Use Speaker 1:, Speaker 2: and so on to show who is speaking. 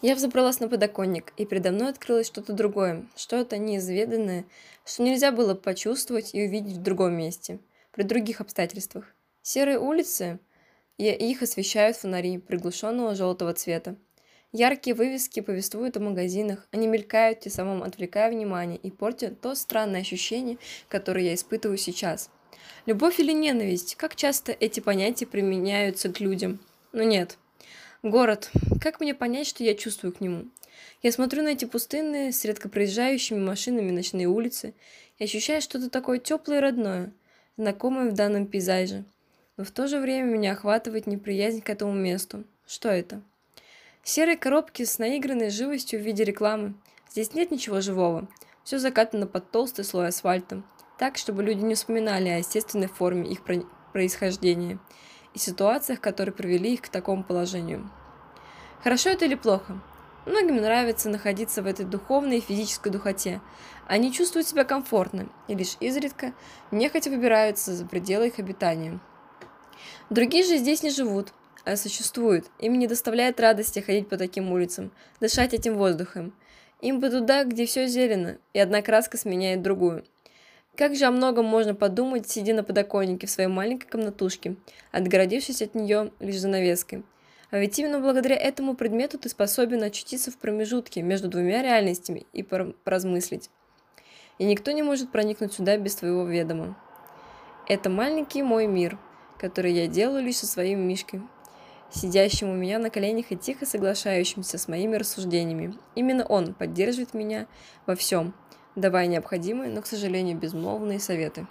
Speaker 1: Я взобралась на подоконник, и передо мной открылось что-то другое, что-то неизведанное, что нельзя было почувствовать и увидеть в другом месте, при других обстоятельствах. Серые улицы, и их освещают фонари приглушенного желтого цвета. Яркие вывески повествуют о магазинах, они мелькают, тем самым отвлекая внимание и портят то странное ощущение, которое я испытываю сейчас. Любовь или ненависть, как часто эти понятия применяются к людям? Но нет. Город. Как мне понять, что я чувствую к нему? Я смотрю на эти пустынные, с редко проезжающими машинами ночные улицы и ощущаю что-то такое теплое и родное, знакомое в данном пейзаже. Но в то же время меня охватывает неприязнь к этому месту. Что это? Серые коробки с наигранной живостью в виде рекламы. Здесь нет ничего живого. Все закатано под толстый слой асфальта. Так, чтобы люди не вспоминали о естественной форме их происхождения и ситуациях, которые привели их к такому положению. Хорошо это или плохо? Многим нравится находиться в этой духовной и физической духоте. Они чувствуют себя комфортно и лишь изредка нехотя выбираются за пределы их обитания. Другие же здесь не живут, а существуют. Им не доставляет радости ходить по таким улицам, дышать этим воздухом. Им бы туда, где все зелено, и одна краска сменяет другую. Как же о многом можно подумать, сидя на подоконнике в своей маленькой комнатушке, отгородившись от нее лишь занавеской. А ведь именно благодаря этому предмету ты способен очутиться в промежутке между двумя реальностями и поразмыслить. И никто не может проникнуть сюда без твоего ведома. Это маленький мой мир, который я делаю лишь со своим мишкой сидящим у меня на коленях и тихо соглашающимся с моими рассуждениями. Именно он поддерживает меня во всем, давая необходимые, но, к сожалению, безмолвные советы.